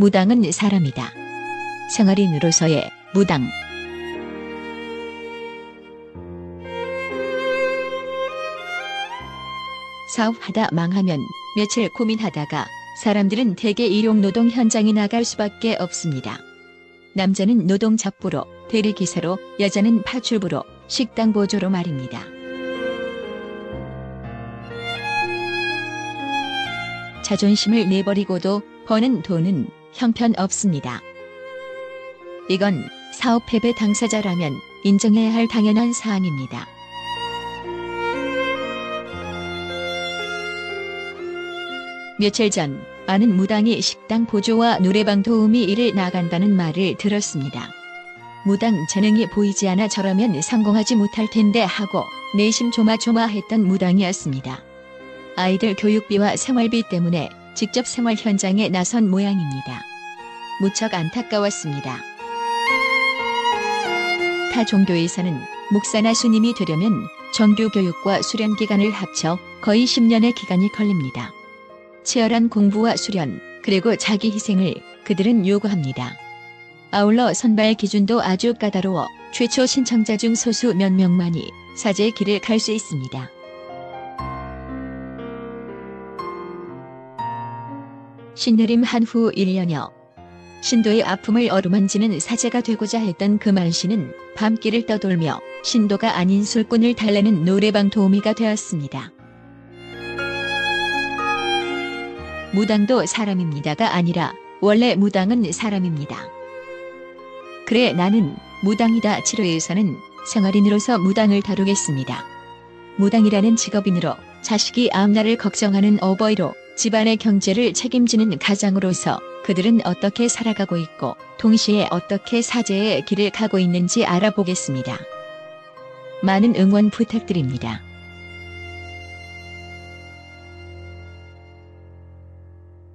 무당은 사람이다. 생활인으로서의 무당. 사업하다 망하면 며칠 고민하다가 사람들은 대개 일용 노동 현장에 나갈 수밖에 없습니다. 남자는 노동 잡부로, 대리기사로, 여자는 파출부로, 식당 보조로 말입니다. 자존심을 내버리고도 버는 돈은 형편없습니다. 이건 사업 패배 당사자라면 인정해야 할 당연한 사항입니다. 며칠 전 아는 무당이 식당 보조와 노래방 도우미 일을 나간다는 말을 들었습니다. 무당 재능이 보이지 않아 저라면 성공하지 못할 텐데 하고 내심 조마조마했던 무당이었습니다. 아이들 교육비와 생활비 때문에 직접 생활 현장에 나선 모양입니다. 무척 안타까웠습니다. 타 종교에서는 목사나 스님이 되려면 정규 교육과 수련 기간을 합쳐 거의 10년의 기간이 걸립니다. 치열한 공부와 수련, 그리고 자기 희생을 그들은 요구합니다. 아울러 선발 기준도 아주 까다로워 최초 신청자 중 소수 몇 명만이 사제의 길을 갈 수 있습니다. 신내림 한 후 1년여 신도의 아픔을 어루만지는 사제가 되고자 했던 그만 씨는 밤길을 떠돌며 신도가 아닌 술꾼을 달래는 노래방 도우미가 되었습니다. 무당도 사람입니다가 아니라 원래 무당은 사람입니다. 그래 나는 무당이다 치료에서는 생활인으로서 무당을 다루겠습니다. 무당이라는 직업인으로 자식이 앞날을 걱정하는 어버이로 집안의 경제를 책임지는 가장으로서 그들은 어떻게 살아가고 있고 동시에 어떻게 사제의 길을 가고 있는지 알아보겠습니다. 많은 응원 부탁드립니다.